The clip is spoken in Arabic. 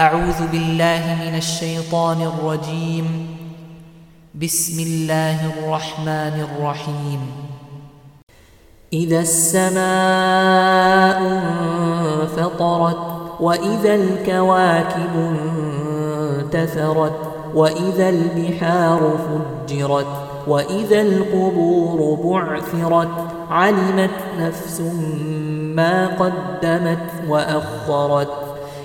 أعوذ بالله من الشيطان الرجيم. بسم الله الرحمن الرحيم. إذا السماء انفطرت وإذا الكواكب انتثرت وإذا البحار فجرت وإذا القبور بعثرت علمت نفس ما قدمت وأخرت